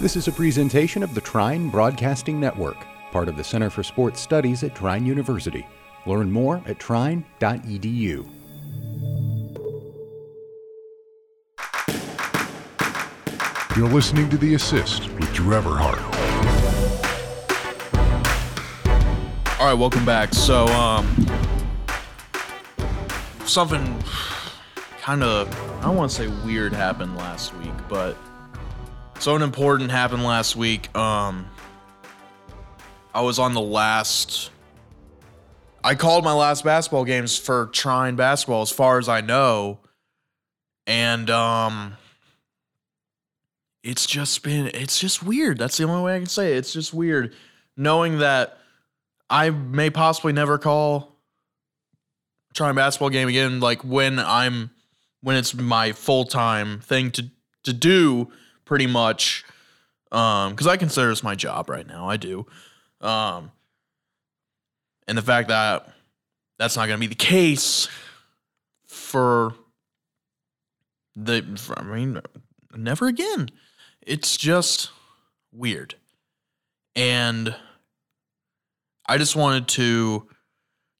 This is a presentation of the Trine Broadcasting Network, part of the Center for Sports Studies at Trine University. Learn more at trine.edu. You're listening to The Assist with Drew Everhart. All right, welcome back. So, um, something kind of, I don't want to say weird happened last week, but something important happened last week. Um, I was on the last, I called my last basketball games for Trine basketball, as far as I know. And, um, it's just been it's just weird. That's the only way I can say it. It's just weird knowing that I may possibly never call Trine basketball game again like when I'm when it's my full-time thing to to do pretty much um cuz I consider this my job right now. I do. Um and the fact that that's not going to be the case for the for, I mean never again it's just weird. And I just wanted to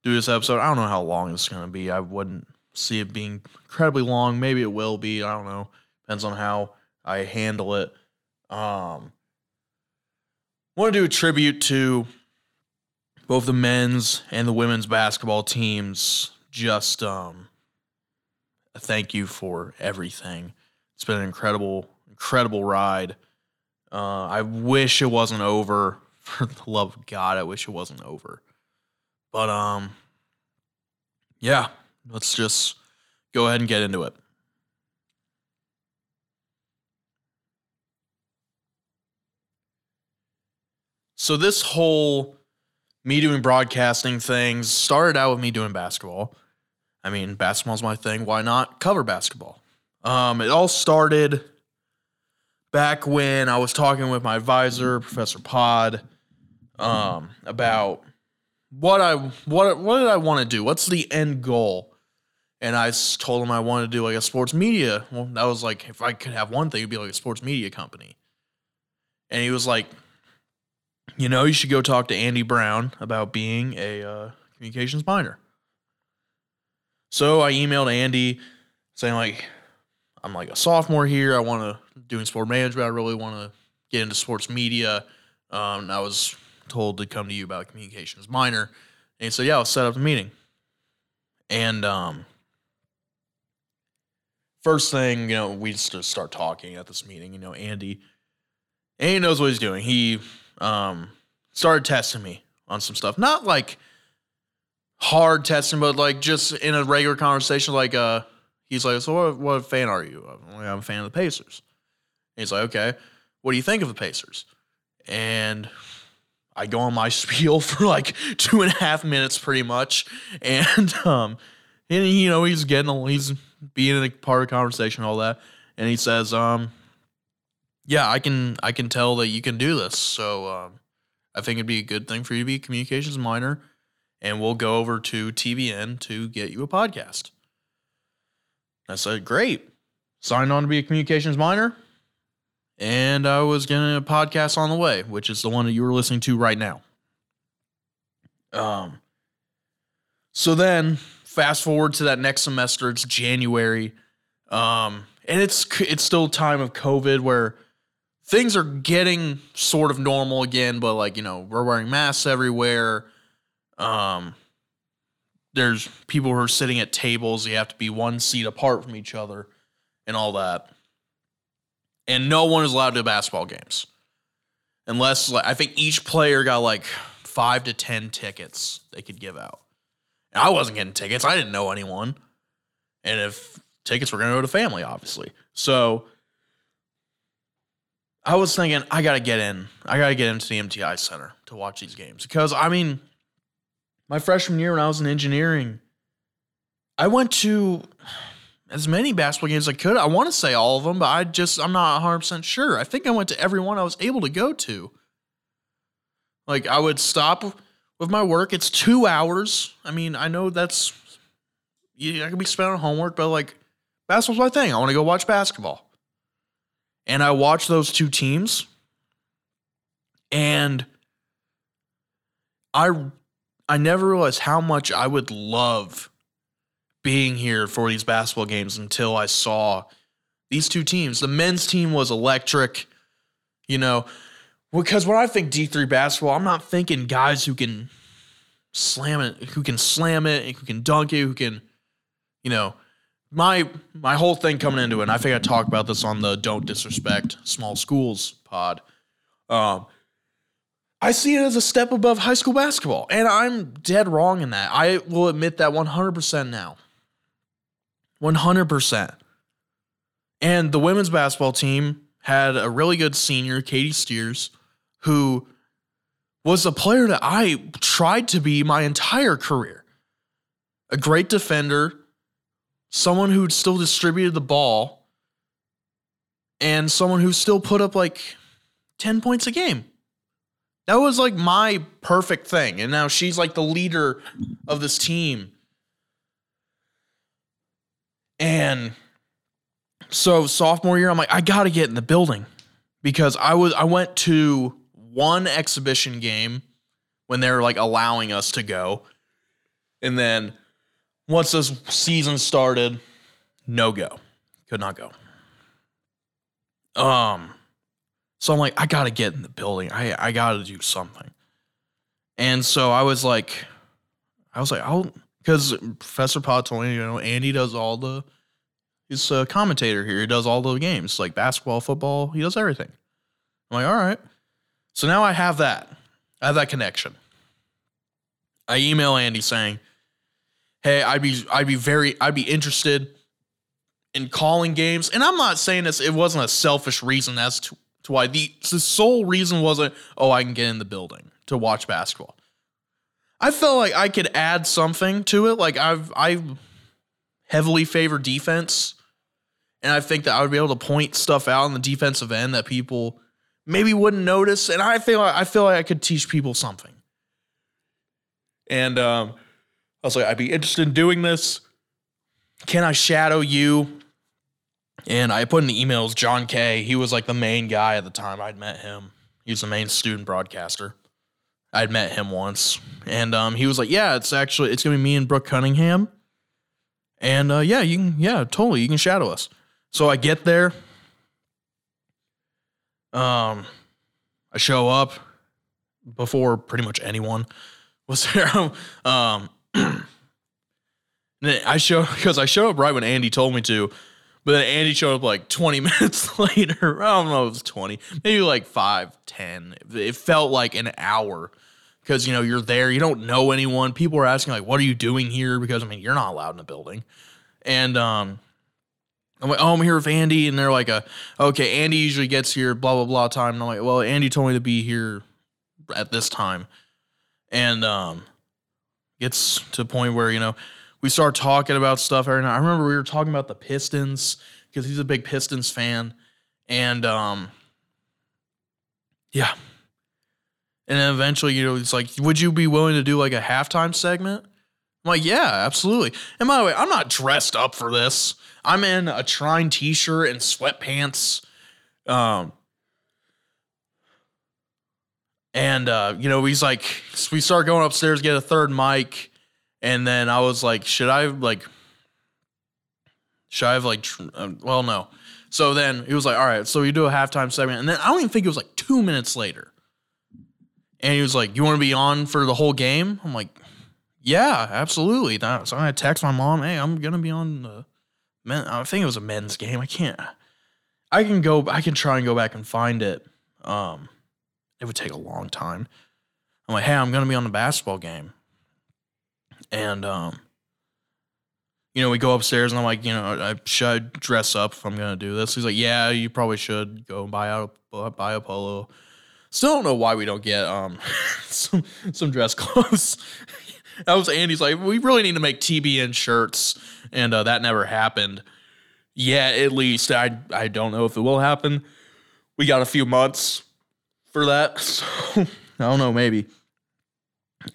do this episode. I don't know how long it's going to be. I wouldn't see it being incredibly long. Maybe it will be. I don't know. Depends on how I handle it. Um, want to do a tribute to both the men's and the women's basketball teams. Just um, a thank you for everything. It's been an incredible incredible ride. Uh, I wish it wasn't over. For the love of God, I wish it wasn't over. But um, yeah, let's just go ahead and get into it. So this whole me doing broadcasting things started out with me doing basketball. I mean, basketball's my thing. Why not cover basketball? Um, it all started back when I was talking with my advisor, Professor Pod, um, about what I what what did I want to do? What's the end goal? And I told him I wanted to do like a sports media. Well, that was like if I could have one thing, it'd be like a sports media company. And he was like, you know, you should go talk to Andy Brown about being a uh, communications minor. So I emailed Andy saying like, I'm like a sophomore here. I want to doing sport management. I really want to get into sports media. Um, I was told to come to you about communications minor, and he said, "Yeah, I'll set up a meeting." And um, first thing, you know, we just start talking at this meeting. You know, Andy, Andy knows what he's doing. He um, started testing me on some stuff, not like hard testing, but like just in a regular conversation, like uh he's like, so what, what fan are you? I'm, like, I'm a fan of the Pacers. And he's like, okay, what do you think of the Pacers? And I go on my spiel for like two and a half minutes, pretty much, and um, and you know he's getting he's being a part of the conversation, all that, and he says, um, yeah, I can I can tell that you can do this, so um, I think it'd be a good thing for you to be a communications minor, and we'll go over to TBN to get you a podcast. I said, great. Signed on to be a communications minor. And I was getting a podcast on the way, which is the one that you were listening to right now. Um, so then fast forward to that next semester, it's January. Um, and it's it's still time of COVID where things are getting sort of normal again, but like, you know, we're wearing masks everywhere. Um, there's people who are sitting at tables. You have to be one seat apart from each other and all that. And no one is allowed to basketball games. Unless like I think each player got like five to ten tickets they could give out. And I wasn't getting tickets. I didn't know anyone. And if tickets were gonna go to family, obviously. So I was thinking I gotta get in. I gotta get into the MTI Center to watch these games. Because I mean, my freshman year when I was in engineering, I went to as many basketball games as I could. I want to say all of them, but I just I'm not 100% sure. I think I went to every one I was able to go to. Like I would stop with my work. It's 2 hours. I mean, I know that's I could be spent on homework, but like basketball's my thing. I want to go watch basketball. And I watched those two teams And I I never realized how much I would love being here for these basketball games until I saw these two teams. The men's team was electric, you know, because when I think D3 basketball, I'm not thinking guys who can slam it, who can slam it, who can dunk it, who can, you know, my my whole thing coming into it, and I think I talked about this on the Don't Disrespect Small Schools pod. Um, I see it as a step above high school basketball, and I'm dead wrong in that. I will admit that 100% now. 100%. And the women's basketball team had a really good senior, Katie Steers, who was a player that I tried to be my entire career. A great defender, someone who still distributed the ball, and someone who still put up like 10 points a game. That was like my perfect thing. And now she's like the leader of this team. And so sophomore year, I'm like, I gotta get in the building because I was I went to one exhibition game when they were like allowing us to go. And then once this season started, no go. Could not go. Um so I'm like, I gotta get in the building. I I gotta do something. And so I was like, I was like, I'll because Professor Pod told me, you know, Andy does all the he's a commentator here. He does all the games, like basketball, football, he does everything. I'm like, all right. So now I have that. I have that connection. I email Andy saying, Hey, I'd be I'd be very I'd be interested in calling games. And I'm not saying this, it wasn't a selfish reason as to, to why the, the sole reason wasn't, oh, I can get in the building to watch basketball. I felt like I could add something to it. Like I've I heavily favor defense. And I think that I would be able to point stuff out on the defensive end that people maybe wouldn't notice. And I feel like I feel like I could teach people something. And um, I was like, I'd be interested in doing this. Can I shadow you? And I put in the emails John Kay. He was like the main guy at the time. I'd met him. He was the main student broadcaster. I'd met him once, and um, he was like, "Yeah, it's actually it's gonna be me and Brooke Cunningham, and uh, yeah, you can yeah totally you can shadow us." So I get there. Um, I show up before pretty much anyone was there. um, I show because I showed up right when Andy told me to, but then Andy showed up like 20 minutes later. I don't know, if it was 20, maybe like five, 10. It felt like an hour because, you know, you're there, you don't know anyone. People are asking, like, what are you doing here? Because, I mean, you're not allowed in the building. And, um, I'm like, oh, I'm here with Andy. And they're like, a, okay, Andy usually gets here, blah, blah, blah time. And I'm like, well, Andy told me to be here at this time. And, um, gets to the point where, you know, we start talking about stuff every night. I remember we were talking about the Pistons because he's a big Pistons fan. And um yeah. And then eventually, you know, it's like, would you be willing to do like a halftime segment? I'm like, yeah, absolutely. And by the way, I'm not dressed up for this. I'm in a Trine t-shirt and sweatpants. Um and uh, you know, he's like, we start going upstairs, get a third mic and then I was like, should I like, should I have like, um, well, no. So then he was like, all right, so we do a halftime segment. And then I don't even think it was like two minutes later. And he was like, you want to be on for the whole game? I'm like, yeah, absolutely. So I text my mom, hey, I'm to be on the men. I think it was a men's game. I can't, I can go, I can try and go back and find it. Um, it would take a long time. I'm like, hey, I'm to be on the basketball game. And um, you know, we go upstairs and I'm like, you know, I should dress up if I'm gonna do this. He's like, yeah, you probably should go buy out buy a polo. Still don't know why we don't get um some some dress clothes. that was Andy's like, we really need to make TBN shirts, and uh, that never happened. Yeah, at least I I don't know if it will happen. We got a few months for that, so I don't know, maybe.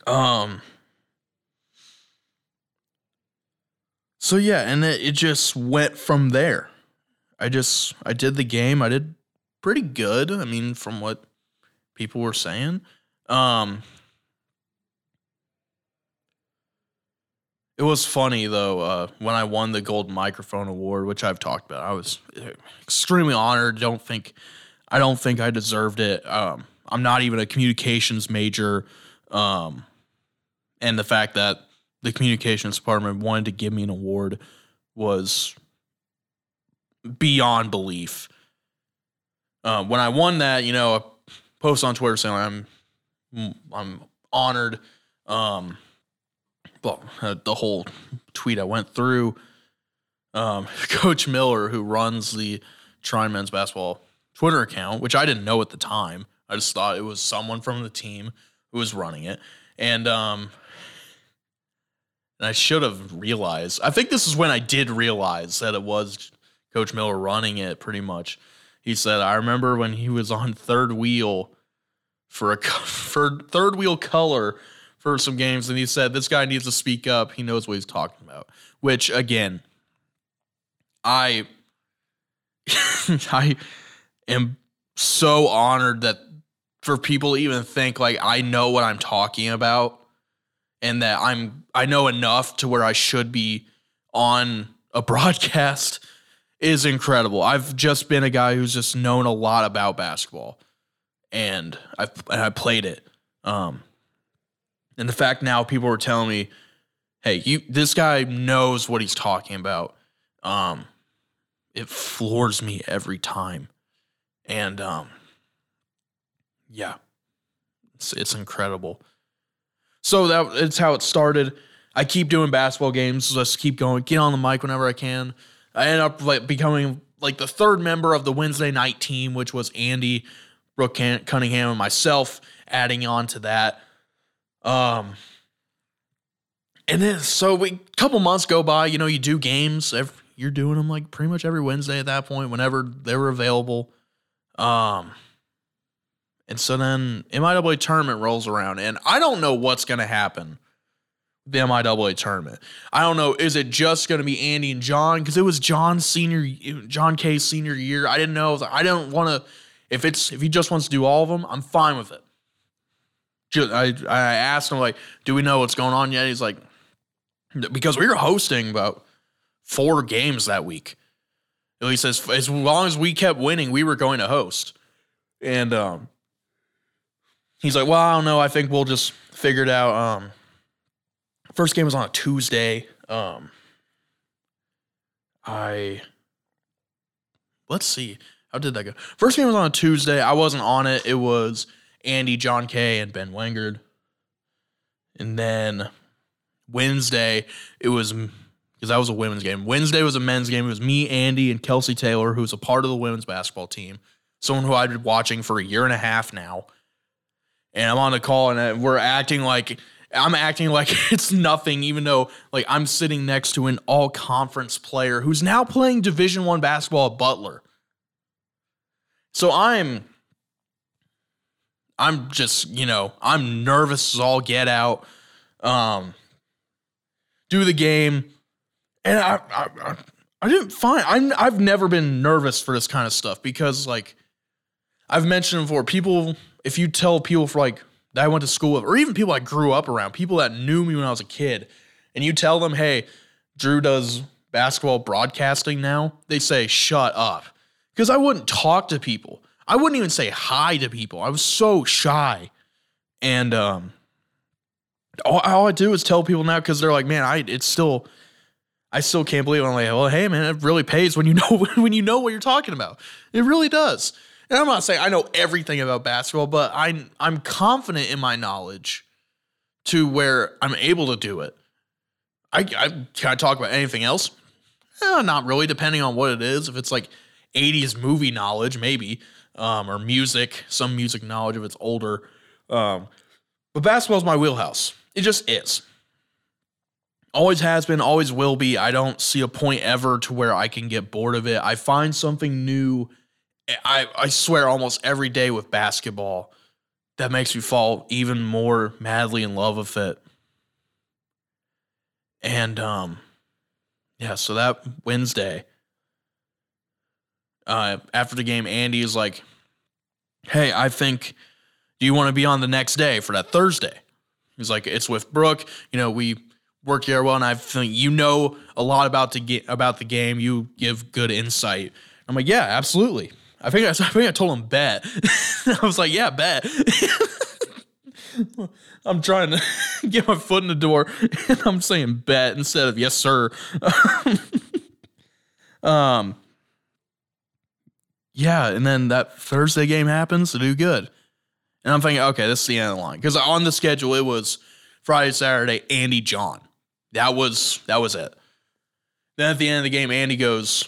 Um So yeah, and it, it just went from there. I just I did the game. I did pretty good. I mean, from what people were saying. Um, it was funny though uh, when I won the Gold Microphone Award, which I've talked about. I was extremely honored. Don't think I don't think I deserved it. Um, I'm not even a communications major, um, and the fact that the communications department wanted to give me an award was beyond belief. Uh, when I won that, you know, a post on Twitter saying I'm I'm honored. Um, but uh, the whole tweet I went through, um, Coach Miller, who runs the Trine men's basketball Twitter account, which I didn't know at the time. I just thought it was someone from the team who was running it, and um, and I should have realized. I think this is when I did realize that it was Coach Miller running it. Pretty much, he said, "I remember when he was on third wheel for a for third wheel color for some games, and he said this guy needs to speak up. He knows what he's talking about." Which again, I I am so honored that for people to even think like I know what I'm talking about and that I'm I know enough to where I should be on a broadcast is incredible. I've just been a guy who's just known a lot about basketball and I've and I played it. Um and the fact now people are telling me, "Hey, you this guy knows what he's talking about." Um it floors me every time. And um yeah. It's it's incredible. So that it's how it started. I keep doing basketball games, just keep going, get on the mic whenever I can. I end up like becoming like the third member of the Wednesday night team, which was Andy, Brooke Cunningham, and myself adding on to that. Um, and then so we couple months go by. You know, you do games. Every, you're doing them like pretty much every Wednesday at that point, whenever they were available. Um, and so then MIAA tournament rolls around, and I don't know what's going to happen. The MIAA tournament. I don't know. Is it just going to be Andy and John? Because it was John's senior, John K's senior year. I didn't know. I don't want to. If it's if he just wants to do all of them, I'm fine with it. Just, I I asked him like, do we know what's going on yet? He's like, because we were hosting about four games that week. At least as as long as we kept winning, we were going to host. And um, he's like, well, I don't know. I think we'll just figure it out. Um, first game was on a Tuesday. Um, I let's see, how did that go? First game was on a Tuesday. I wasn't on it. It was Andy, John Kay, and Ben Wengard. And then Wednesday, it was because that was a women's game. Wednesday was a men's game. It was me, Andy, and Kelsey Taylor, who's a part of the women's basketball team. Someone who I've been watching for a year and a half now and I'm on the call and we're acting like I'm acting like it's nothing, even though like I'm sitting next to an all conference player who's now playing Division One basketball at Butler. So I'm I'm just, you know, I'm nervous as all get out. Um do the game. And I I, I, didn't find I'm I've never been nervous for this kind of stuff because like I've mentioned before, people if you tell people for like that I went to school with, or even people I grew up around, people that knew me when I was a kid, and you tell them, hey, Drew does basketball broadcasting now, they say, shut up. Because I wouldn't talk to people. I wouldn't even say hi to people. I was so shy. And um all, all I do is tell people now because they're like, man, I it's still I still can't believe it. I'm like, well, hey man, it really pays when you know when you know what you're talking about. It really does. And I'm not saying I know everything about basketball, but I'm I'm confident in my knowledge to where I'm able to do it. I, I can I talk about anything else? Eh, not really, depending on what it is. If it's like 80s movie knowledge, maybe, um, or music, some music knowledge if it's older. Um, but basketball's my wheelhouse. It just is. Always has been, always will be. I don't see a point ever to where I can get bored of it. I find something new I, I swear almost every day with basketball that makes me fall even more madly in love with it. And um yeah, so that Wednesday uh after the game Andy is like, "Hey, I think Do you want to be on the next day for that Thursday? He's like, it's with Brooke. You know, we work here well, and I think you know a lot about to get about the game. You give good insight. I'm like, yeah, absolutely. I think I, I think I told him bet. I was like, yeah, bet. I'm trying to get my foot in the door, and I'm saying bet instead of yes, sir. um, yeah, and then that Thursday game happens to do good. And I'm thinking, okay, this is the end of the line. Because on the schedule, it was Friday, Saturday, Andy John. That was that was it. Then at the end of the game, Andy goes,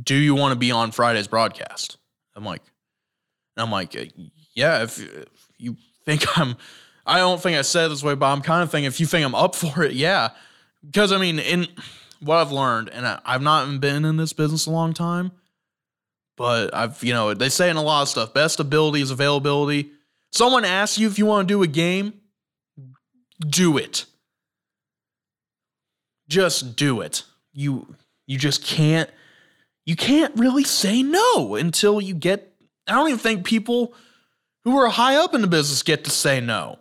Do you want to be on Friday's broadcast? I'm like, I'm like, yeah, if, if you think I'm I don't think I said it this way, but I'm kind of thinking if you think I'm up for it, yeah. Because I mean, in what I've learned, and I, I've not been in this business a long time, but I've, you know, they say in a lot of stuff, best ability is availability. Someone asks you if you want to do a game, do it. Just do it. You you just can't you can't really say no until you get I don't even think people who are high up in the business get to say no.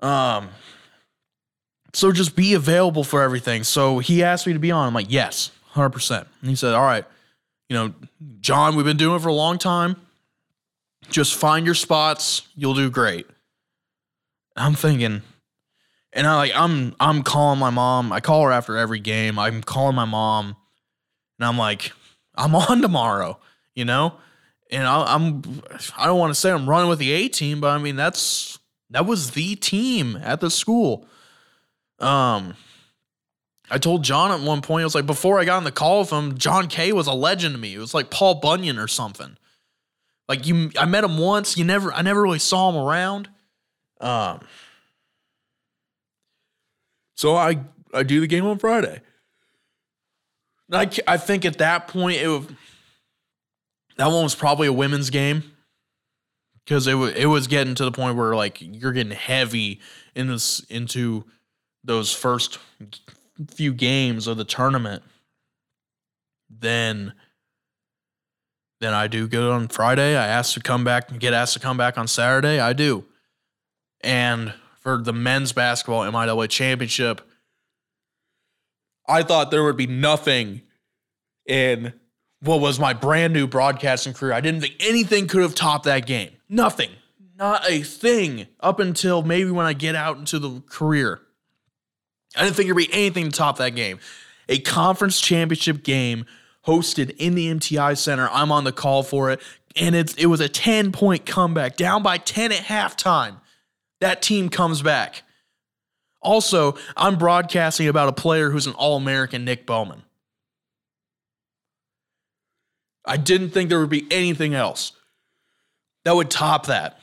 Um so just be available for everything. So he asked me to be on. I'm like, yes, 100%. And he said, all right, you know, John, we've been doing it for a long time. Just find your spots. You'll do great. I'm thinking, and I like I'm I'm calling my mom. I call her after every game. I'm calling my mom, and I'm like, I'm on tomorrow, you know. And I, I'm I don't want to say I'm running with the A team, but I mean that's that was the team at the school. Um, I told John at one point, it was like before I got on the call with him, John K was a legend to me. It was like Paul Bunyan or something. Like you, I met him once. You never, I never really saw him around. Um, so I, I do the game on Friday. I, I think at that point it was, that one was probably a women's game because it was it was getting to the point where like you're getting heavy in this into those first few games of the tournament, then then I do good on Friday. I ask to come back, and get asked to come back on Saturday. I do. And for the men's basketball MIAA championship, I thought there would be nothing in what was my brand new broadcasting career. I didn't think anything could have topped that game. Nothing. Not a thing up until maybe when I get out into the career. I didn't think there'd be anything to top that game. A conference championship game hosted in the MTI Center. I'm on the call for it. And it's it was a 10 point comeback, down by 10 at halftime. That team comes back. Also, I'm broadcasting about a player who's an All American, Nick Bowman. I didn't think there would be anything else that would top that.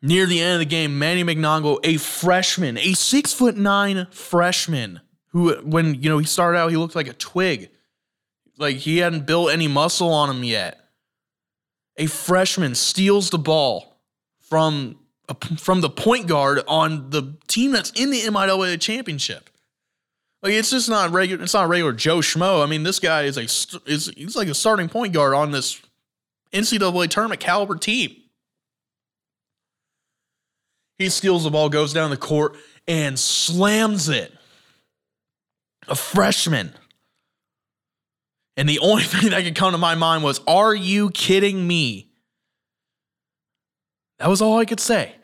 Near the end of the game, Manny McNongo, a freshman, a six foot nine freshman, who when you know he started out, he looked like a twig, like he hadn't built any muscle on him yet. A freshman steals the ball from from the point guard on the team that's in the MIAA championship. Like it's just not regular. It's not regular Joe Schmo. I mean, this guy is a is he's like a starting point guard on this NCAA tournament caliber team. He steals the ball, goes down the court, and slams it. A freshman. And the only thing that could come to my mind was, Are you kidding me? That was all I could say.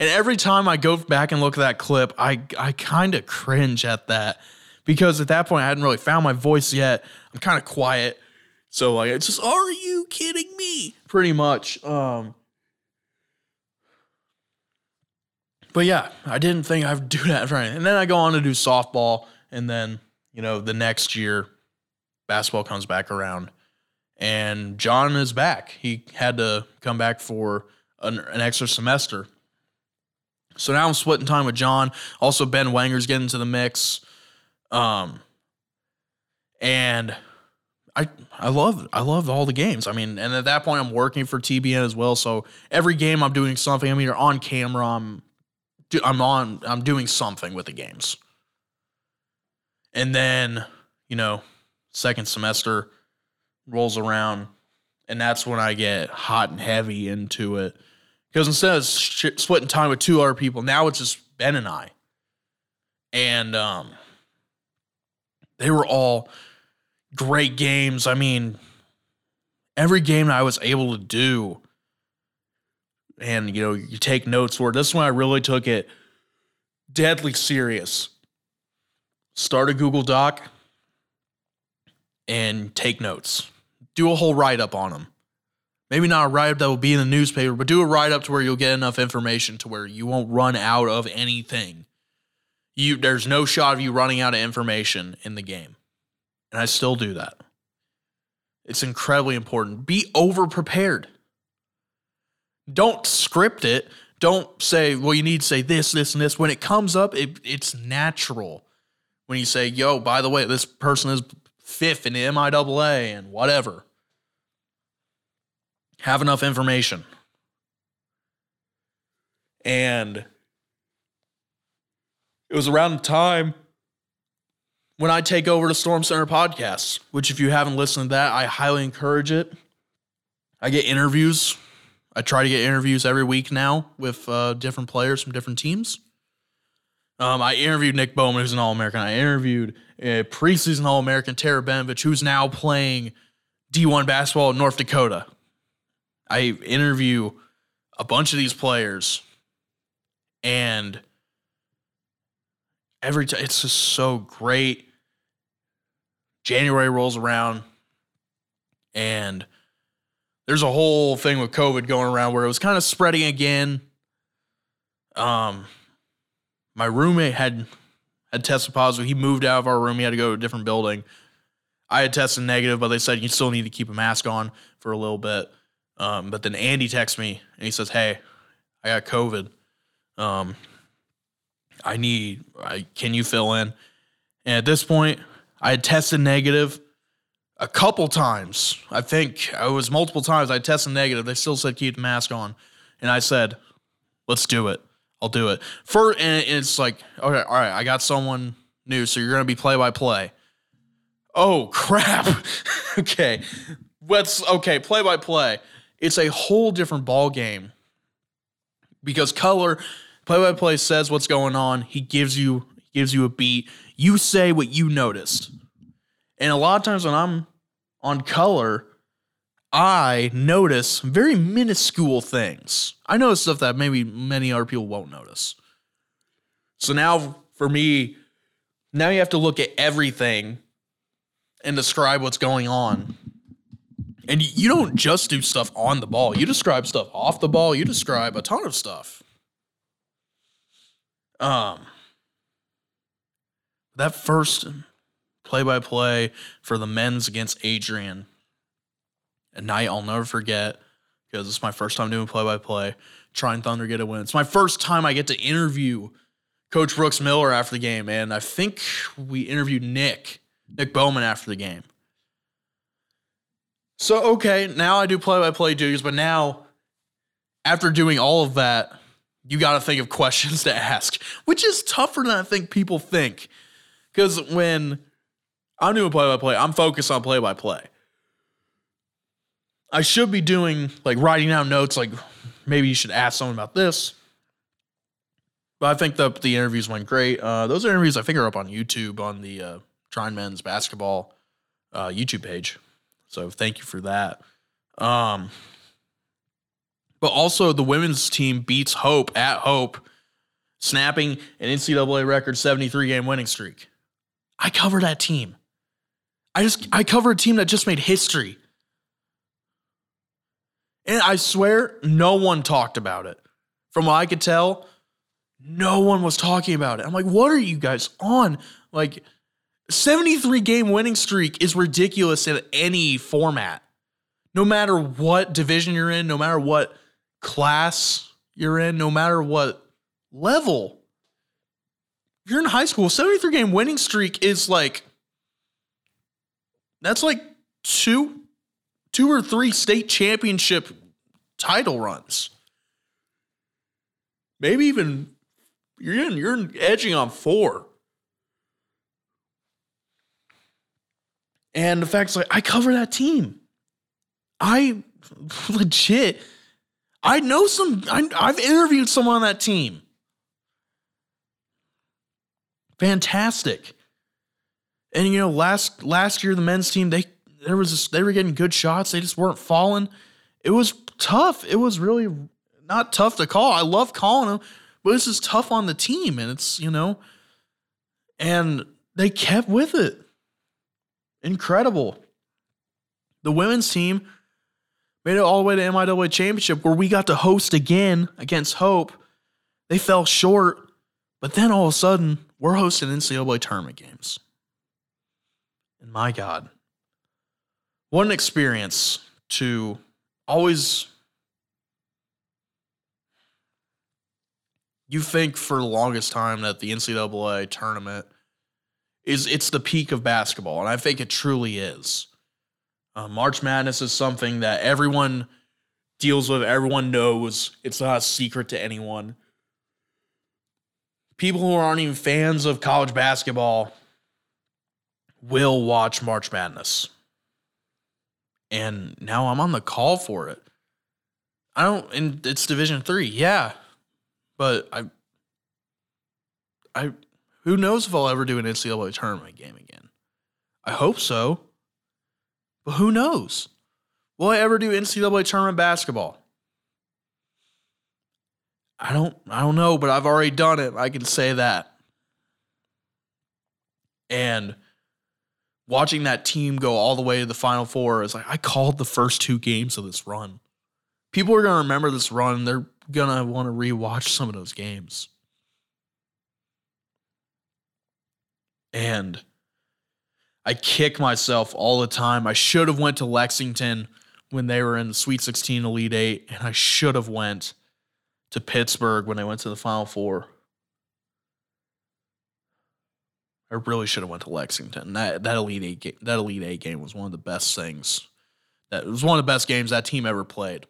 And every time I go back and look at that clip, I, I kind of cringe at that because at that point I hadn't really found my voice yet. I'm kind of quiet. So like it's just, are you kidding me? Pretty much. Um but yeah, I didn't think I'd do that for anything. And then I go on to do softball, and then you know the next year, basketball comes back around, and John is back. He had to come back for an, an extra semester. So now I'm splitting time with John. Also, Ben Wanger's getting into the mix. Um, and I I love I love all the games. I mean, and at that point I'm working for TBN as well. So every game I'm doing something. I'm either on camera, I'm I'm on I'm doing something with the games. And then, you know, second semester rolls around And that's when I get hot and heavy into it. Because instead of sh- splitting time with two other people, now it's just Ben and I. And um, they were all great games. I mean, every game I was able to do, and you know, you take notes for. This one I really took it deadly serious. Start a Google Doc and take notes. Do a whole write up on them. Maybe not a write up that will be in the newspaper, but do a write up to where you'll get enough information to where you won't run out of anything. You there's no shot of you running out of information in the game. And I still do that. It's incredibly important. Be over prepared. Don't script it. Don't say, well, you need to say this, this, and this. When it comes up, it, it's natural. When you say, yo, by the way, this person is fifth in the MIAA and whatever. Have enough information. And it was around the time when I take over the Storm Center podcast, which if you haven't listened to that, I highly encourage it. I get interviews. I try to get interviews every week now with uh, different players from different teams. Um, I interviewed Nick Bowman, who's an All American. I interviewed a preseason All American Tara Benovich, who's now playing D1 basketball in North Dakota. I interview a bunch of these players, and every time it's just so great January rolls around and there's a whole thing with COVID going around where it was kind of spreading again. Um, my roommate had had tested positive. He moved out of our room. He had to go to a different building. I had tested negative, but they said you still need to keep a mask on for a little bit. Um, but then Andy texts me and he says, "Hey, I got COVID. Um, I need. I can you fill in?" And at this point, I had tested negative a couple times. I think it was multiple times I tested negative. They still said keep the mask on. And I said, let's do it. I'll do it. For and it's like, okay, all right, I got someone new, so you're gonna be play by play. Oh crap. okay. Let's okay, play by play. It's a whole different ball game. Because color play by play says what's going on. He gives you gives you a beat. You say what you noticed. And a lot of times when I'm on color, I notice very minuscule things. I notice stuff that maybe many other people won't notice. So now for me, now you have to look at everything and describe what's going on. And you don't just do stuff on the ball, you describe stuff off the ball, you describe a ton of stuff. Um that first play by play for the men's against Adrian. A night I'll never forget because it's my first time doing play by play. Trine Thunder get a win. It's my first time I get to interview Coach Brooks Miller after the game, and I think we interviewed Nick, Nick Bowman after the game. So, okay, now I do play by play duties, but now after doing all of that, you got to think of questions to ask, which is tougher than I think people think. Because when I'm doing play by play, I'm focused on play by play. I should be doing like writing down notes, like maybe you should ask someone about this. But I think the the interviews went great. Uh, those interviews I think are up on YouTube on the uh, Trine Men's Basketball uh, YouTube page. So thank you for that. Um, but also the women's team beats Hope at Hope, snapping an NCAA record 73 game winning streak. I cover that team. I just I cover a team that just made history. And I swear no one talked about it. From what I could tell, no one was talking about it. I'm like, what are you guys on? Like 73 game winning streak is ridiculous in any format. No matter what division you're in, no matter what class you're in, no matter what level. You're in high school, 73 game winning streak is like that's like two two or three state championship title runs. Maybe even you're in, you're edging on four. And the fact's like I cover that team. I legit, I know some, I, I've interviewed someone on that team. Fantastic. And you know, last last year the men's team they there was this, they were getting good shots. They just weren't falling. It was tough. It was really not tough to call. I love calling them, but this is tough on the team, and it's you know, and they kept with it. Incredible. The women's team made it all the way to MIAA championship where we got to host again against Hope. They fell short, but then all of a sudden we're hosting NCAA tournament games. And my God, what an experience to always. You think for the longest time that the NCAA tournament is it's the peak of basketball, and I think it truly is. Uh, March Madness is something that everyone deals with, everyone knows. It's not a secret to anyone. People who aren't even fans of college basketball will watch March Madness. And now I'm on the call for it. I don't and it's division 3. Yeah. But I I who knows if I'll ever do an NCAA tournament game again. I hope so. But who knows? Will I ever do NCAA tournament basketball? I don't I don't know, but I've already done it. I can say that. And watching that team go all the way to the final four is like I called the first two games of this run. People are gonna remember this run. They're gonna want to rewatch some of those games. And I kick myself all the time. I should have went to Lexington when they were in the Sweet 16 Elite 8 and I should have went to Pittsburgh when they went to the Final Four. I really should have went to Lexington. That that Elite Eight game, that Elite Eight game was one of the best things. That was one of the best games that team ever played.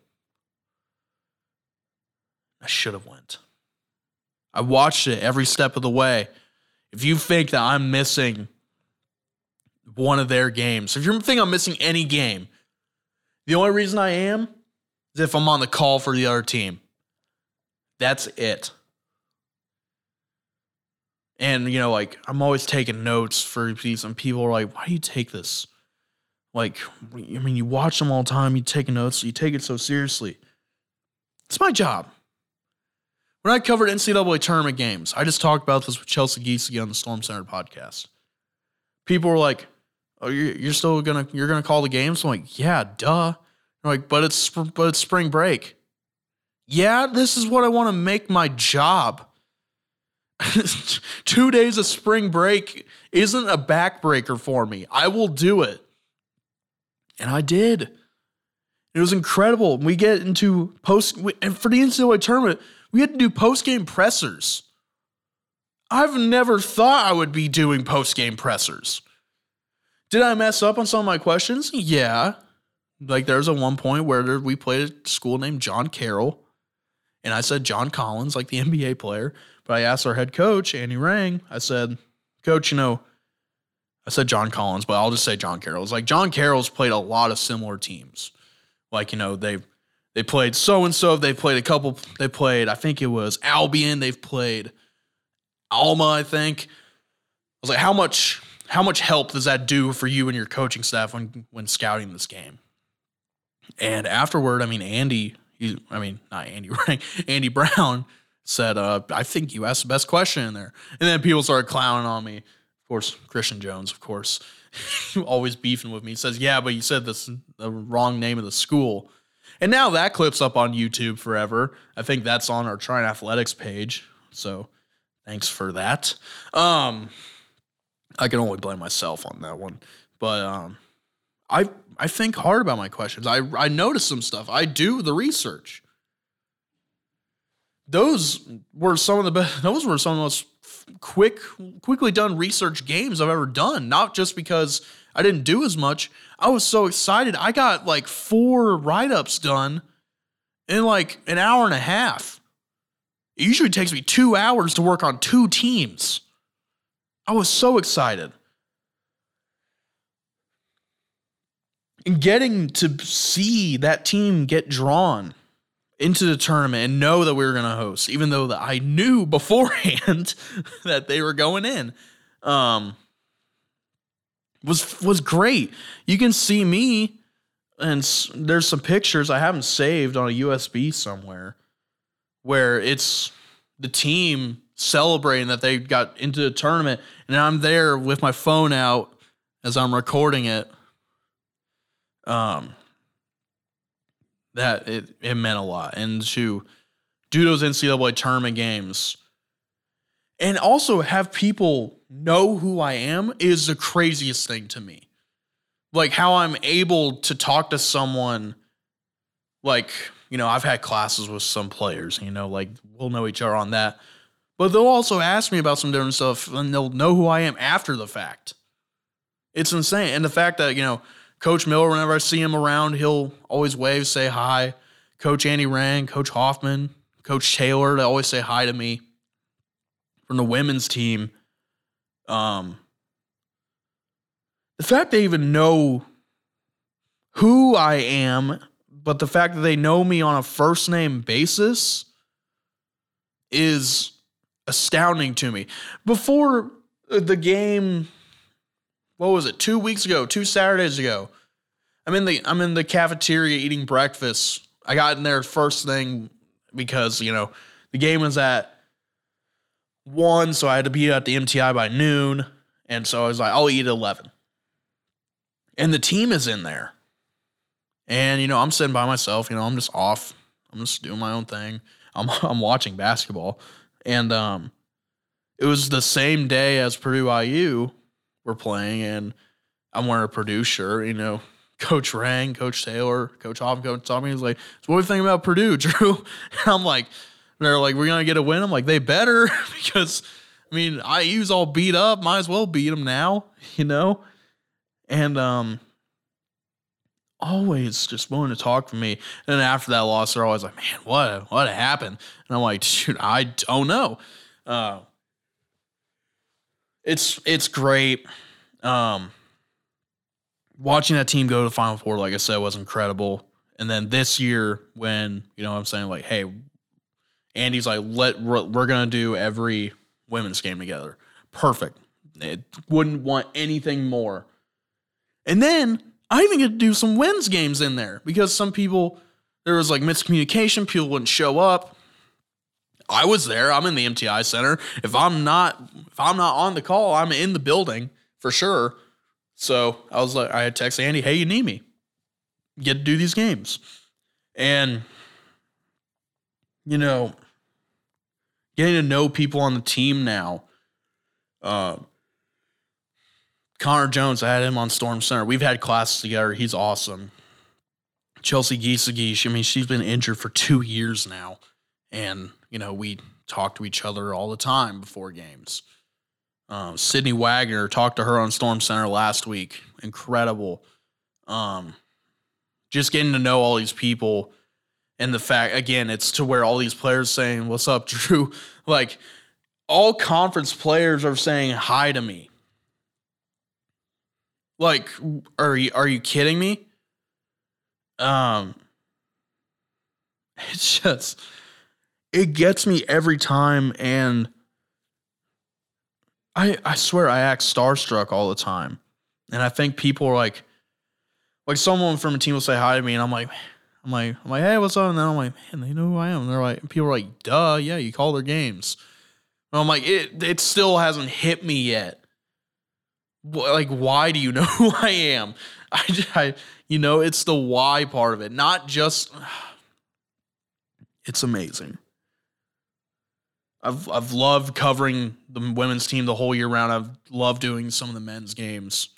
I should have went. I watched it every step of the way. If you think that I'm missing one of their games, if you think I'm missing any game, the only reason I am is if I'm on the call for the other team. That's it. And you know, like I'm always taking notes for these, and people are like, "Why do you take this?" Like, I mean, you watch them all the time, you take notes, you take it so seriously. It's my job. When I covered NCAA tournament games, I just talked about this with Chelsea Gieseke on the Storm Center podcast. People were like, "Oh, you're still gonna you're gonna call the games?" I'm like, "Yeah, duh." I'm like, "But it's but it's spring break." Yeah, this is what I want to make my job. Two days of spring break isn't a backbreaker for me. I will do it. And I did. It was incredible. We get into post, and for the NCAA tournament, we had to do post game pressers. I've never thought I would be doing post game pressers. Did I mess up on some of my questions? Yeah. Like there's a one point where we played a school named John Carroll, and I said John Collins, like the NBA player. But I asked our head coach, Andy Rang, I said, Coach, you know, I said John Collins, but I'll just say John Carroll. It's like John Carroll's played a lot of similar teams. Like, you know, they they played so and so, they played a couple, they played, I think it was Albion, they've played Alma, I think. I was like, how much how much help does that do for you and your coaching staff when when scouting this game? And afterward, I mean, Andy, he, I mean, not Andy Rang, Andy Brown said, uh, I think you asked the best question in there. And then people started clowning on me. Of course, Christian Jones, of course, always beefing with me. He says, Yeah, but you said this the wrong name of the school. And now that clip's up on YouTube forever. I think that's on our Trine Athletics page. So thanks for that. Um, I can only blame myself on that one. But um, I I think hard about my questions. I I notice some stuff. I do the research those were some of the best. Those were some of the most quick, quickly done research games I've ever done. Not just because I didn't do as much. I was so excited. I got like four write ups done in like an hour and a half. It usually takes me two hours to work on two teams. I was so excited. and getting to see that team get drawn into the tournament and know that we were going to host, even though that I knew beforehand that they were going in, um, was was great. You can see me, and there's some pictures I haven't saved on a USB somewhere, where it's the team celebrating that they got into the tournament, and I'm there with my phone out as I'm recording it. Um, that it, it meant a lot. And to do those NCAA tournament games and also have people know who I am is the craziest thing to me. Like how I'm able to talk to someone like, you know, I've had classes with some players, you know, like we'll know each other on that. But they'll also ask me about some different stuff and they'll know who I am after the fact. It's insane. And the fact that, you know, Coach Miller, whenever I see him around, he'll always wave, say hi. Coach Andy Rang, Coach Hoffman, Coach Taylor, they always say hi to me. From the women's team, um, the fact they even know who I am, but the fact that they know me on a first name basis is astounding to me. Before the game what was it two weeks ago two saturdays ago i'm in the i'm in the cafeteria eating breakfast i got in there first thing because you know the game was at one so i had to be at the mti by noon and so i was like i'll eat at 11 and the team is in there. And you know i'm sitting by myself you know i'm just off. I'm just doing my own thing. I'm, I'm watching basketball. And um it was the same day as purdue iu were playing, and I'm wearing a Purdue shirt. You know, Coach Rang, Coach Taylor, Coach Hoffman, Coach Tommy was like, "So what do you think about Purdue, Drew?" And I'm like, "They're like, we're gonna get a win." I'm like, "They better," because I mean, IU's all beat up. Might as well beat them now, you know. And um, always just willing to talk to me. And after that loss, they're always like, "Man, what what happened?" And I'm like, "Dude, I don't know." Uh, it's it's great. Um, watching that team go to the Final Four, like I said, was incredible. And then this year, when you know, I'm saying like, hey, Andy's like, let we're, we're gonna do every women's game together. Perfect. It wouldn't want anything more. And then I even get to do some wins games in there because some people there was like miscommunication. People wouldn't show up. I was there. I'm in the MTI center. If I'm not if I'm not on the call, I'm in the building for sure. So I was like, I had text Andy, hey, you need me. Get to do these games. And you know, getting to know people on the team now. Uh, Connor Jones, I had him on Storm Center. We've had classes together. He's awesome. Chelsea Giesige, I mean, she's been injured for two years now. And you know, we talk to each other all the time before games. Um, Sydney Wagner talked to her on Storm Center last week. Incredible. Um, just getting to know all these people and the fact again, it's to where all these players saying, "What's up, Drew?" Like all conference players are saying hi to me. Like, are you are you kidding me? Um, it's just it gets me every time and I I swear I act starstruck all the time. And I think people are like like someone from a team will say hi to me and I'm like I'm like I'm like, hey, what's up? And then I'm like, man, they know who I am. And they're like people are like, duh, yeah, you call their games. And I'm like, it it still hasn't hit me yet. Like, why do you know who I am? I, I you know, it's the why part of it, not just it's amazing. I've I've loved covering the women's team the whole year round. I've loved doing some of the men's games.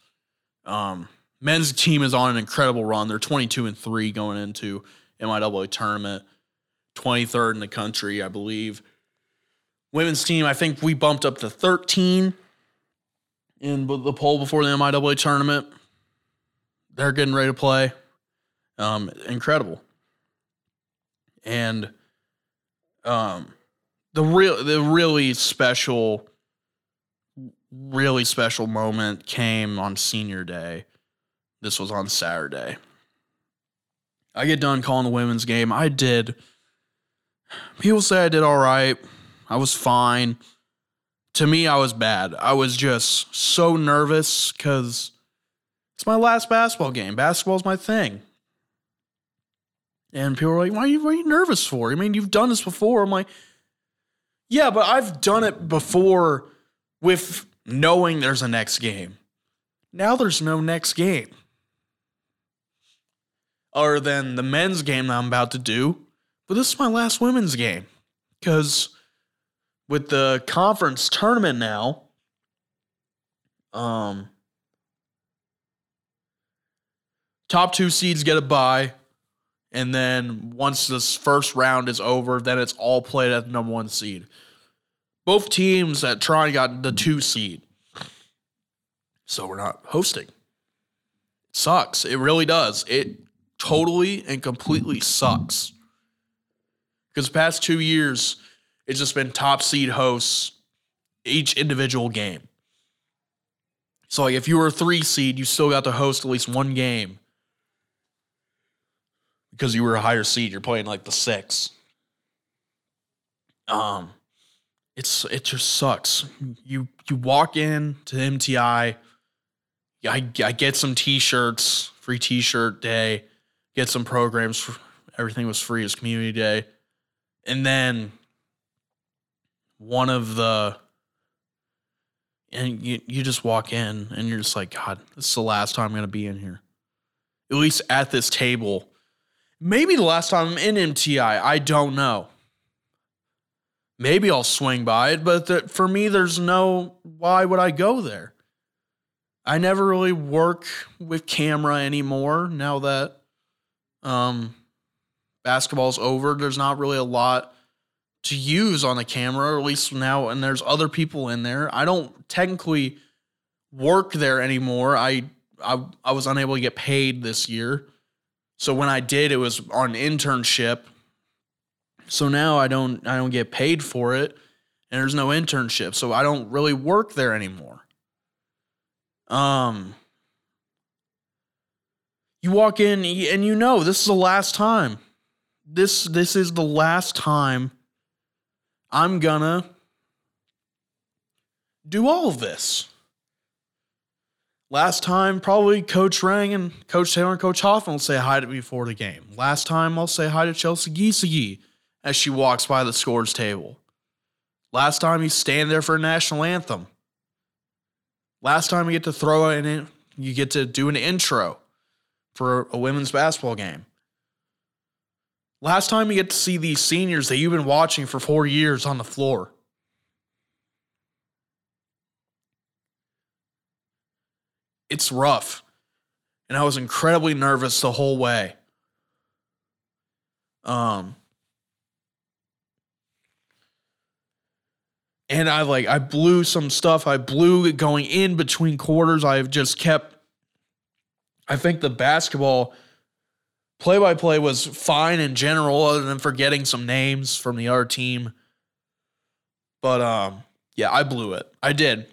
Um, men's team is on an incredible run. They're 22 and 3 going into MIAA tournament, 23rd in the country, I believe. Women's team, I think we bumped up to 13 in the poll before the MIAA tournament. They're getting ready to play. Um, incredible. And um the real the really special really special moment came on senior day This was on Saturday. I get done calling the women's game. I did. People say I did all right. I was fine. To me, I was bad. I was just so nervous because it's my last basketball game. Basketball's my thing. And people are like, why are, you, why are you nervous for? I mean, you've done this before. I'm like, yeah, but I've done it before with knowing there's a next game. Now there's no next game. Other than the men's game that I'm about to do. But this is my last women's game. Because with the conference tournament now, um, top two seeds get a bye. And then once this first round is over, then it's all played at the number one seed. Both teams at Trine got the two seed. So we're not hosting. Sucks. It really does. It totally and completely sucks. Because the past two years, it's just been top seed hosts each individual game. So like if you were a three seed, you still got to host at least one game because you were a higher seed. You're playing like the six. Um, it's it just sucks. You you walk in to MTI. I I get some T-shirts, free T-shirt day. Get some programs. Everything was free as community day, and then one of the and you you just walk in and you're just like God, this is the last time I'm gonna be in here. At least at this table Maybe the last time I'm in MTI, I don't know. Maybe I'll swing by it, but the, for me, there's no why would I go there? I never really work with camera anymore now that um, basketball's over. There's not really a lot to use on the camera, or at least now, and there's other people in there. I don't technically work there anymore. I I, I was unable to get paid this year. So when I did, it was on internship. So now I don't I don't get paid for it, and there's no internship. So I don't really work there anymore. Um, you walk in and you know this is the last time. This this is the last time I'm gonna do all of this. Last time, probably Coach Rang and Coach Taylor and Coach Hoffman will say hi to me before the game. Last time, I'll say hi to Chelsea Giesige as she walks by the scores table. Last time, you stand there for a national anthem. Last time, you get to throw in, you get to do an intro for a women's basketball game. Last time, you get to see these seniors that you've been watching for four years on the floor. it's rough. And I was incredibly nervous the whole way. Um and I like I blew some stuff. I blew going in between quarters. I've just kept I think the basketball play by play was fine in general, other than forgetting some names from the other team. But um yeah, I blew it. I did.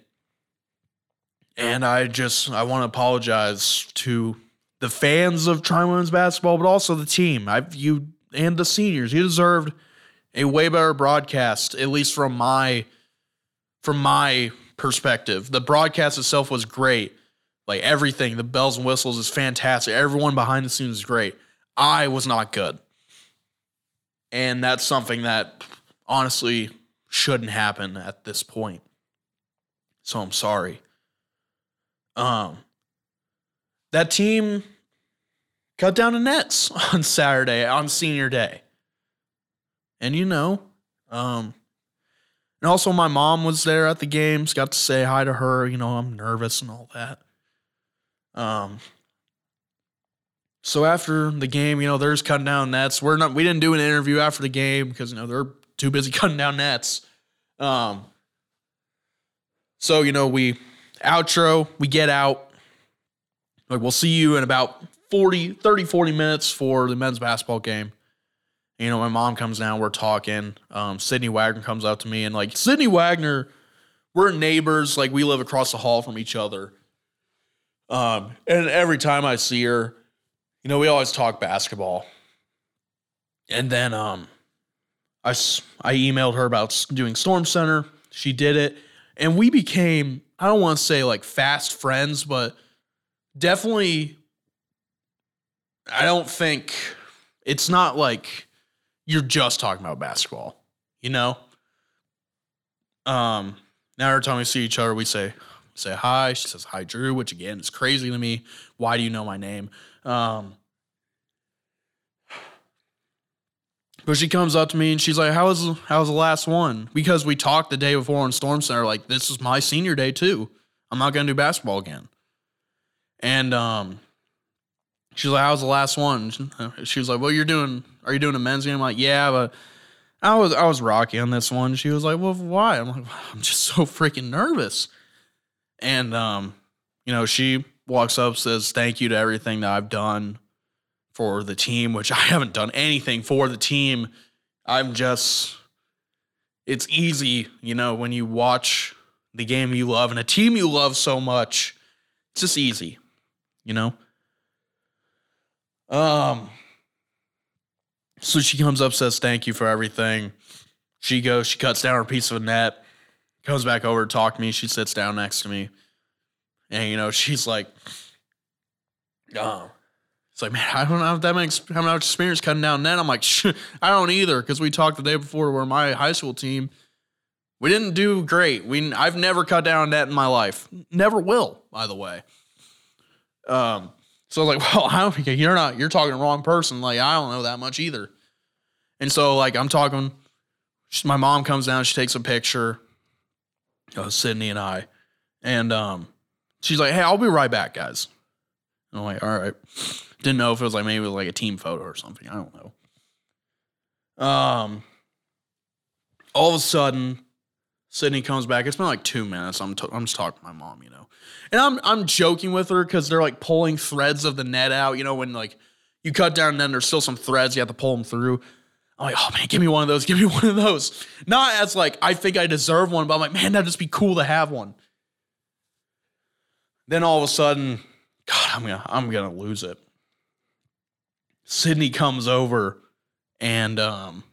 And I just I want to apologize to the fans of Trine Women's basketball, but also the team. I you and the seniors. You deserved a way better broadcast, at least from my from my perspective. The broadcast itself was great. Like everything, the bells and whistles is fantastic. Everyone behind the scenes is great. I was not good. And that's something that honestly shouldn't happen at this point. So I'm sorry. Um, that team cut down to nets on Saturday on senior day. And you know, um, and also my mom was there at the games, got to say hi to her. You know, I'm nervous and all that. Um, so after the game, you know, there's cutting down nets. We're not, we didn't do an interview after the game because, you know, they're too busy cutting down nets. Um, so, you know, we outro, we get out. Like we'll see you in about 40, 30, 40 minutes for the men's basketball game. You know, my mom comes down, we're talking. Um, Sydney Wagner comes up to me and like Sydney Wagner, we're neighbors, like we live across the hall from each other. Um, and every time I see her, you know, we always talk basketball. And then um, I, I emailed her about doing Storm Center. She did it. And we became, I don't want to say like fast friends, but definitely, I don't think it's not like you're just talking about basketball, you know? Um, now every time we see each other, we say, say hi. She says hi, Drew, which again is crazy to me. Why do you know my name? Um, but she comes up to me and she's like, "How was how was the last one?" Because we talked the day before in Storm Center, like this is my senior day too. I'm not gonna do basketball again. And um, she's like, "How was the last one?" She was like, "Well, you're doing. Are you doing a men's game?" I'm like, "Yeah, but." I was I was rocky on this one. She was like, "Well, why?" I'm like, "I'm just so freaking nervous." And um, you know, she walks up, says thank you to everything that I've done for the team, which I haven't done anything for the team. I'm just it's easy, you know, when you watch the game you love and a team you love so much. It's just easy, you know? Um so she comes up, says thank you for everything. She goes, she cuts down her piece of a net, comes back over to talk to me. She sits down next to me. And, you know, she's like, oh, it's like, man, I don't have that much, how much experience cutting down net. I'm like, I don't either. Cause we talked the day before where my high school team, we didn't do great. We, I've never cut down net in my life. Never will, by the way. Um, so I was like, well, I don't think you're not, you're talking the wrong person. Like, I don't know that much either. And so, like, I'm talking, she- my mom comes down, she takes a picture of Sydney and I. And um, she's like, hey, I'll be right back, guys. And I'm like, all right. Didn't know if it was like maybe was like a team photo or something. I don't know. Um, all of a sudden, Sydney comes back. It's been like two minutes. I'm, I'm just talking to my mom, you know, and I'm I'm joking with her because they're like pulling threads of the net out. You know, when like you cut down and then there's still some threads you have to pull them through. I'm like, oh man, give me one of those. Give me one of those. Not as like I think I deserve one, but I'm like, man, that'd just be cool to have one. Then all of a sudden, God, I'm gonna I'm gonna lose it. Sydney comes over and um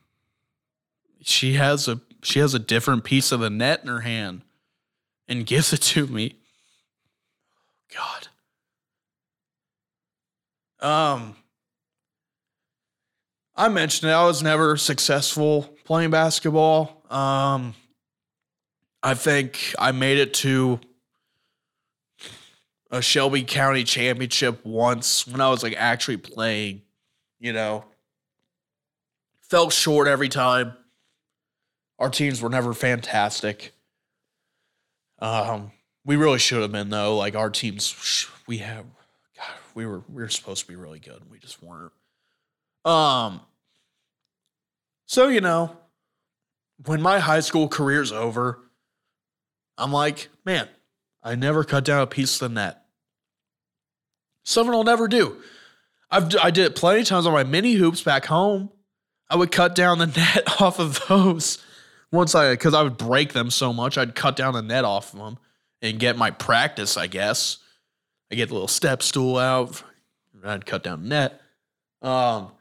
she has a she has a different piece of the net in her hand and gives it to me. God. Um I mentioned it, I was never successful playing basketball. Um I think I made it to a Shelby County championship once when I was like actually playing, you know. Felt short every time. Our teams were never fantastic. Um, we really should have been though. Like our teams, we have, God, we were we were supposed to be really good. And we just weren't. Um. So you know, when my high school career's over, I'm like, man, I never cut down a piece of the net. Something I'll never do. I've I did it plenty of times on my mini hoops back home. I would cut down the net off of those once I because I would break them so much. I'd cut down the net off of them and get my practice. I guess I get the little step stool out. I'd cut down the net. Um,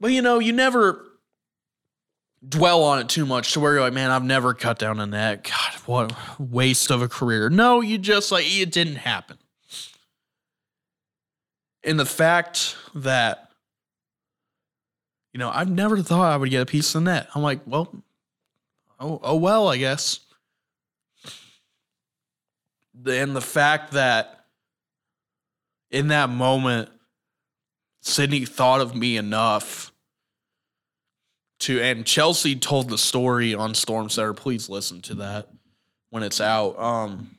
but you know, you never dwell on it too much to where you're like, man, I've never cut down a net. God, what a waste of a career. No, you just like it didn't happen. And the fact that, you know, I've never thought I would get a piece of the net. I'm like, well, oh, oh well, I guess. And the fact that in that moment, Sydney thought of me enough to and Chelsea told the story on Storm Center. Please listen to that when it's out. Um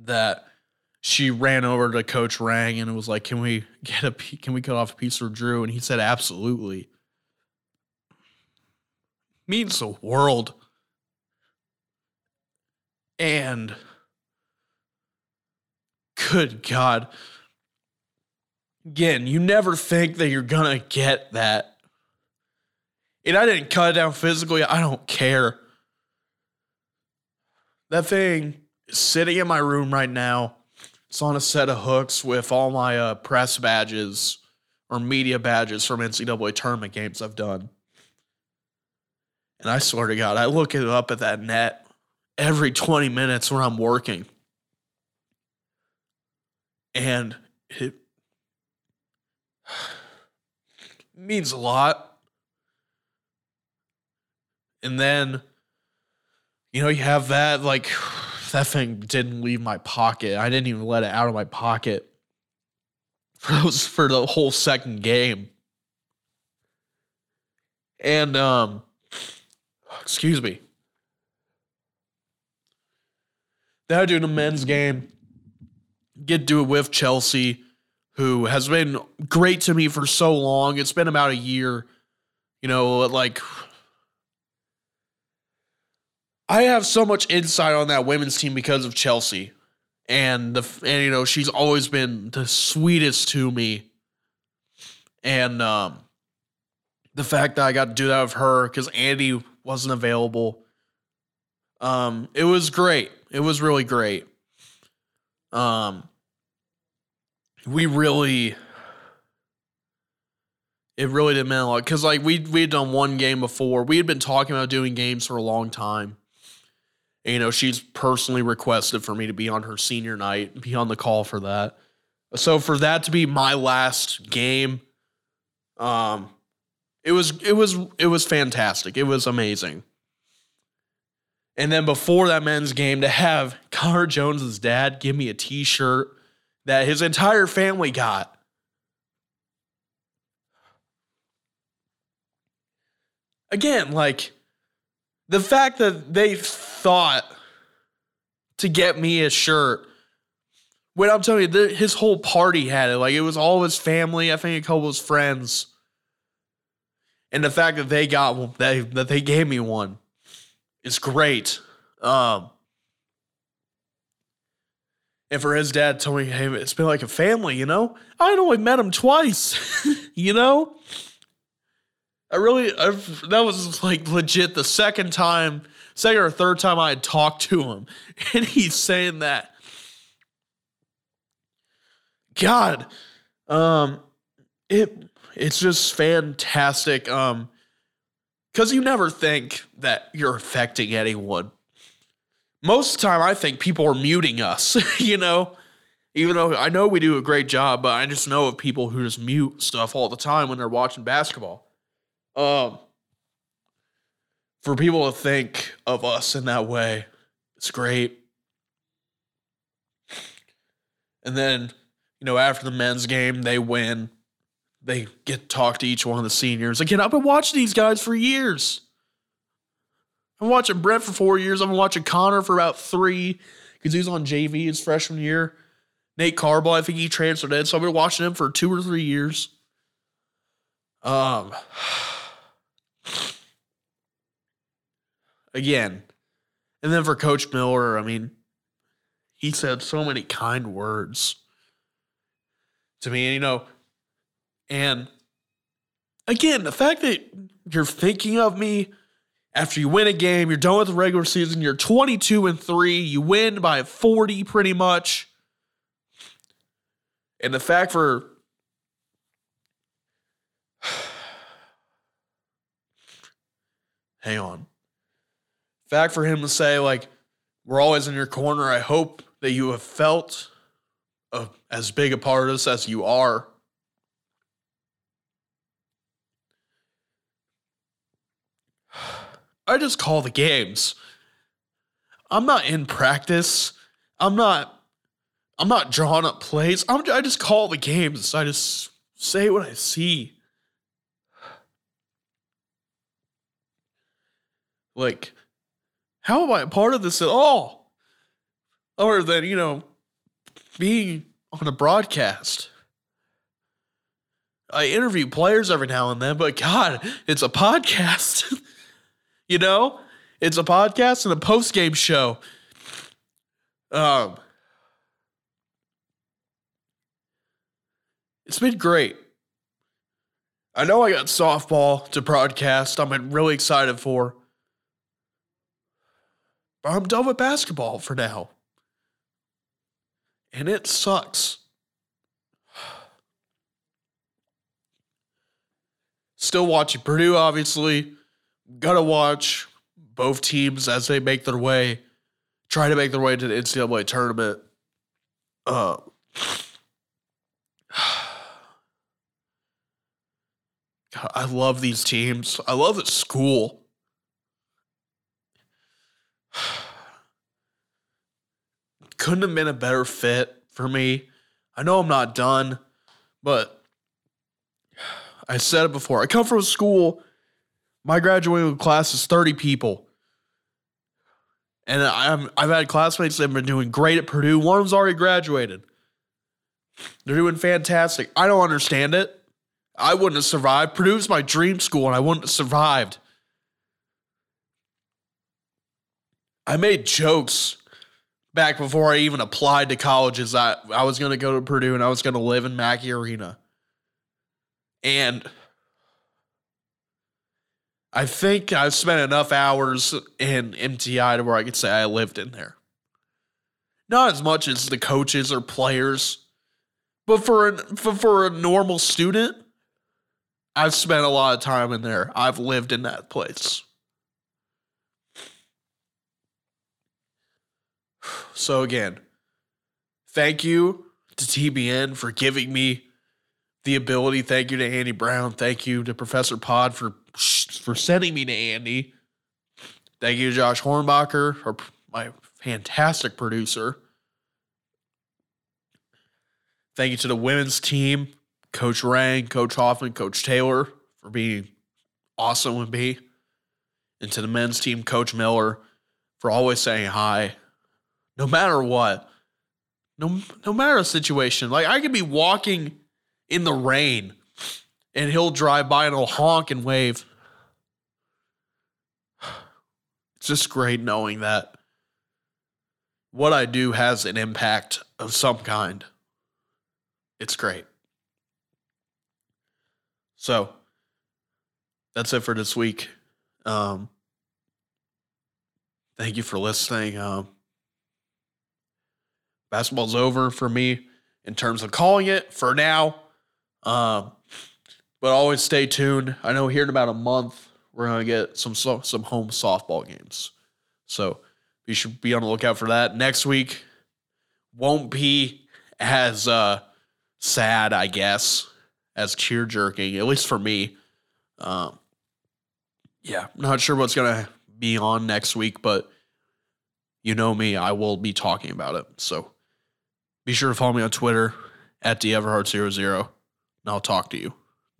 that she ran over to Coach Rang and was like, "Can we get a can we cut off a piece for Drew?" And he said, "Absolutely." Means the world. And good God. Again, you never think that you're gonna get that and I didn't cut it down physically. I don't care. That thing, sitting in my room right now. It's on a set of hooks with all my uh, press badges or media badges from NCAA tournament games I've done. And I swear to God, I look it up at that net every 20 minutes when I'm working. And it means a lot. And then, you know, you have that, like, that thing didn't leave my pocket. I didn't even let it out of my pocket for those for the whole second game. And um excuse me. Then I do the men's game. Get to do it with Chelsea, who has been great to me for so long. It's been about a year. You know, like I have so much insight on that women's team because of Chelsea. And the and you know, she's always been the sweetest to me. And um the fact that I got to do that with her cuz Andy wasn't available. Um it was great. It was really great. Um we really it really didn't mean a lot because like we we had done one game before. We had been talking about doing games for a long time, and, you know, she's personally requested for me to be on her senior night, be on the call for that. So for that to be my last game, um, it was it was it was fantastic. It was amazing. And then before that men's game, to have Connor Jones's dad give me a T-shirt that his entire family got. Again, like the fact that they thought to get me a shirt. When I'm telling you, the, his whole party had it. Like it was all his family. I think a couple of his friends. And the fact that they got one, they, that they gave me one, is great. Um, and for his dad me, hey, it's been like a family, you know? I'd only met him twice, you know? I really, I've, that was like legit the second time second or third time I had talked to him, and he's saying that. God, um, it it's just fantastic. Um, because you never think that you're affecting anyone. Most of the time, I think people are muting us. you know, even though I know we do a great job, but I just know of people who just mute stuff all the time when they're watching basketball. Um, for people to think of us in that way, it's great. And then, you know, after the men's game, they win. They get to talk to each one of the seniors. Again, I've been watching these guys for years. I'm watching Brett for four years. I've been watching Connor for about three because he was on JV his freshman year. Nate Carble, I think he transferred in. So I've been watching him for two or three years. Um, again. And then for Coach Miller, I mean, he said so many kind words to me, and you know, and again, the fact that you're thinking of me after you win a game, you're done with the regular season, you're 22 and 3, you win by 40 pretty much. And the fact for hang on fact for him to say like we're always in your corner i hope that you have felt as big a part of us as you are i just call the games i'm not in practice i'm not i'm not drawing up plays I'm, i just call the games i just say what i see like how am I a part of this at all? Other than, you know, being on a broadcast. I interview players every now and then, but God, it's a podcast. you know? It's a podcast and a post game show. Um, it's been great. I know I got softball to broadcast. I'm really excited for. But I'm done with basketball for now. And it sucks. Still watching Purdue, obviously. Gotta watch both teams as they make their way, try to make their way to the NCAA tournament. Uh, God, I love these teams. I love the school. Couldn't have been a better fit for me. I know I'm not done, but I said it before. I come from a school, my graduating class is 30 people. And I'm, I've had classmates that have been doing great at Purdue. One of them's already graduated. They're doing fantastic. I don't understand it. I wouldn't have survived. Purdue's my dream school, and I wouldn't have survived. I made jokes back before I even applied to colleges. I, I was going to go to Purdue and I was going to live in Mackey Arena. And I think I've spent enough hours in MTI to where I could say I lived in there. Not as much as the coaches or players, but for, an, for, for a normal student, I've spent a lot of time in there. I've lived in that place. So, again, thank you to TBN for giving me the ability. Thank you to Andy Brown. Thank you to Professor Pod for for sending me to Andy. Thank you Josh Hornbacher, my fantastic producer. Thank you to the women's team, Coach Rang, Coach Hoffman, Coach Taylor for being awesome with me. And to the men's team, Coach Miller for always saying hi no matter what. No, no matter the situation. Like I could be walking in the rain and he'll drive by and he'll honk and wave. It's just great knowing that what I do has an impact of some kind. It's great. So that's it for this week. Um, thank you for listening. Um, basketball's over for me in terms of calling it for now. Um, but always stay tuned. I know here in about a month we're gonna get some some home softball games, so you should be on the lookout for that. Next week won't be as uh, sad, I guess, as cheer jerking, at least for me. Um, yeah, not sure what's gonna be on next week, but you know me, I will be talking about it. So be sure to follow me on Twitter at DEverhard00, and I'll talk to you